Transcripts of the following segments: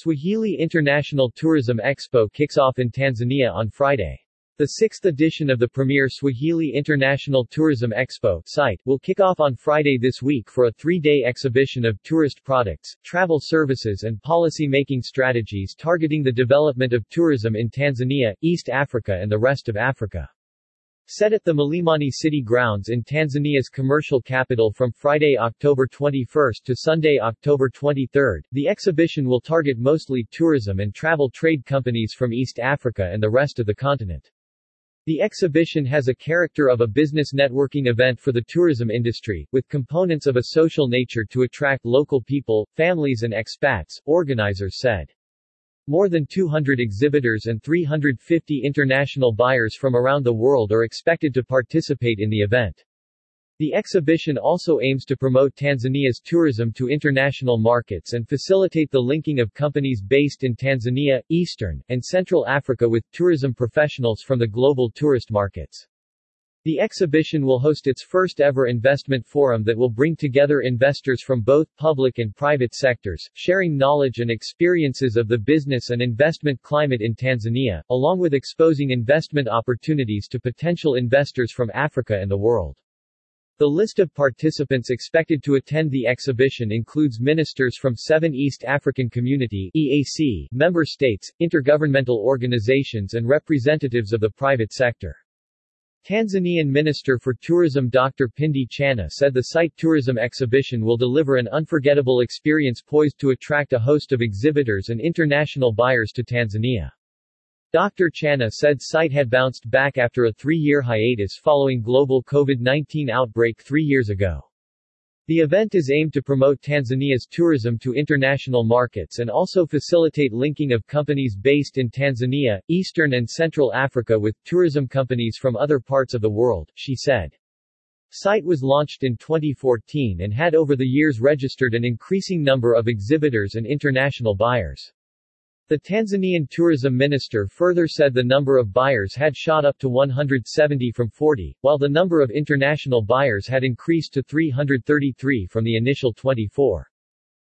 Swahili International Tourism Expo kicks off in Tanzania on Friday. The sixth edition of the premier Swahili International Tourism Expo SITE will kick off on Friday this week for a three-day exhibition of tourist products, travel services and policy-making strategies targeting the development of tourism in Tanzania, East Africa and the rest of Africa. Set at the Mlimani City grounds in Tanzania's commercial capital from Friday, October 21 to Sunday, October 23, the exhibition will target mostly tourism and travel trade companies from East Africa and the rest of the continent. The exhibition has a character of a business networking event for the tourism industry, with components of a social nature to attract local people, families and expats, organizers said. More than 200 exhibitors and 350 international buyers from around the world are expected to participate in the event. The exhibition also aims to promote Tanzania's tourism to international markets and facilitate the linking of companies based in Tanzania, Eastern, and Central Africa with tourism professionals from the global tourist markets. The exhibition will host its first ever investment forum that will bring together investors from both public and private sectors, sharing knowledge and experiences of the business and investment climate in Tanzania, along with exposing investment opportunities to potential investors from Africa and the world. The list of participants expected to attend the exhibition includes ministers from seven East African Community EAC member states, intergovernmental organizations and representatives of the private sector. Tanzanian Minister for Tourism Dr. Pindi Chana said the SITE tourism exhibition will deliver an unforgettable experience poised to attract a host of exhibitors and international buyers to Tanzania. Dr. Chana said SITE had bounced back after a three-year hiatus following global COVID-19 outbreak three years ago. The event is aimed to promote Tanzania's tourism to international markets and also facilitate linking of companies based in Tanzania, Eastern and Central Africa with tourism companies from other parts of the world, she said. SITE was launched in 2014 and had over the years registered an increasing number of exhibitors and international buyers. The Tanzanian tourism minister further said the number of buyers had shot up to 170 from 40, while the number of international buyers had increased to 333 from the initial 24.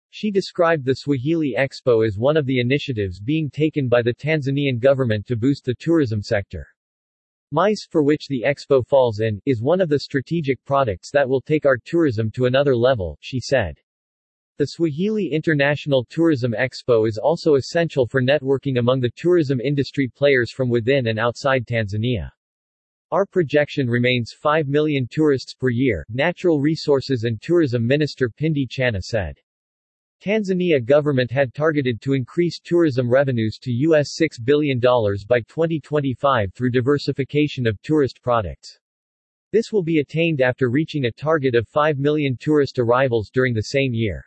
She described the Swahili Expo as one of the initiatives being taken by the Tanzanian government to boost the tourism sector. MICE, for which the expo falls in, is one of the strategic products that will take our tourism to another level, she said. The Swahili International Tourism Expo is also essential for networking among the tourism industry players from within and outside Tanzania. Our projection remains 5 million tourists per year, Natural Resources and Tourism Minister Pindi Chana said. Tanzania government had targeted to increase tourism revenues to US $6 billion by 2025 through diversification of tourist products. This will be attained after reaching a target of 5 million tourist arrivals during the same year.